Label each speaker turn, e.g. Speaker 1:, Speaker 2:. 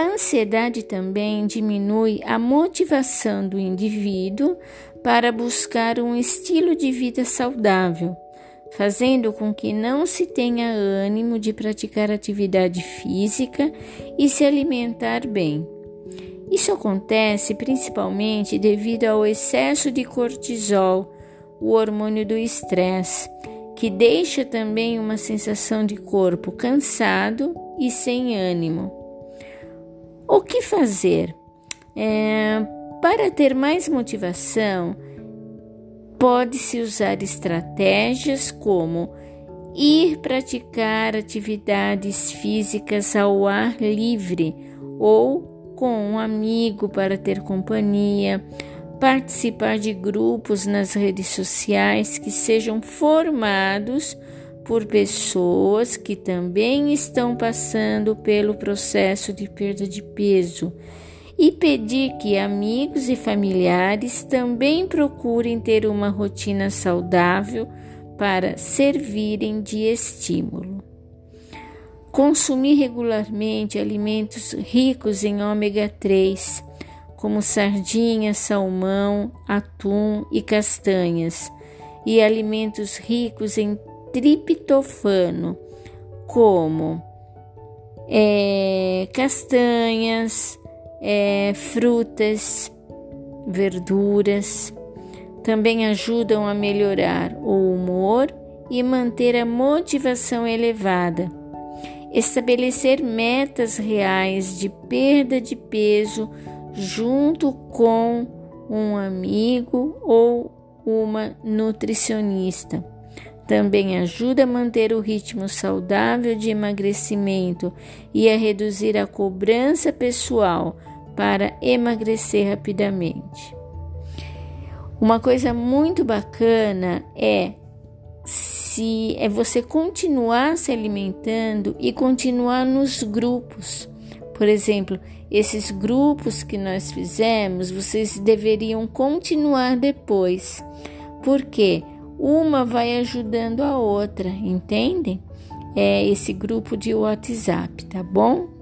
Speaker 1: ansiedade também diminui a motivação do indivíduo para buscar um estilo de vida saudável, fazendo com que não se tenha ânimo de praticar atividade física e se alimentar bem. Isso acontece principalmente devido ao excesso de cortisol, o hormônio do estresse, que deixa também uma sensação de corpo cansado e sem ânimo. O que fazer? É, para ter mais motivação, pode-se usar estratégias como ir praticar atividades físicas ao ar livre ou com um amigo para ter companhia, participar de grupos nas redes sociais que sejam formados por pessoas que também estão passando pelo processo de perda de peso e pedir que amigos e familiares também procurem ter uma rotina saudável para servirem de estímulo. Consumir regularmente alimentos ricos em ômega 3, como sardinha, salmão, atum e castanhas, e alimentos ricos em triptofano, como é, castanhas, é, frutas, verduras. Também ajudam a melhorar o humor e manter a motivação elevada. Estabelecer metas reais de perda de peso junto com um amigo ou uma nutricionista também ajuda a manter o ritmo saudável de emagrecimento e a reduzir a cobrança pessoal para emagrecer rapidamente. Uma coisa muito bacana é se é você continuar se alimentando e continuar nos grupos. Por exemplo, esses grupos que nós fizemos, vocês deveriam continuar depois. Por quê? Uma vai ajudando a outra, entendem? É esse grupo de WhatsApp, tá bom?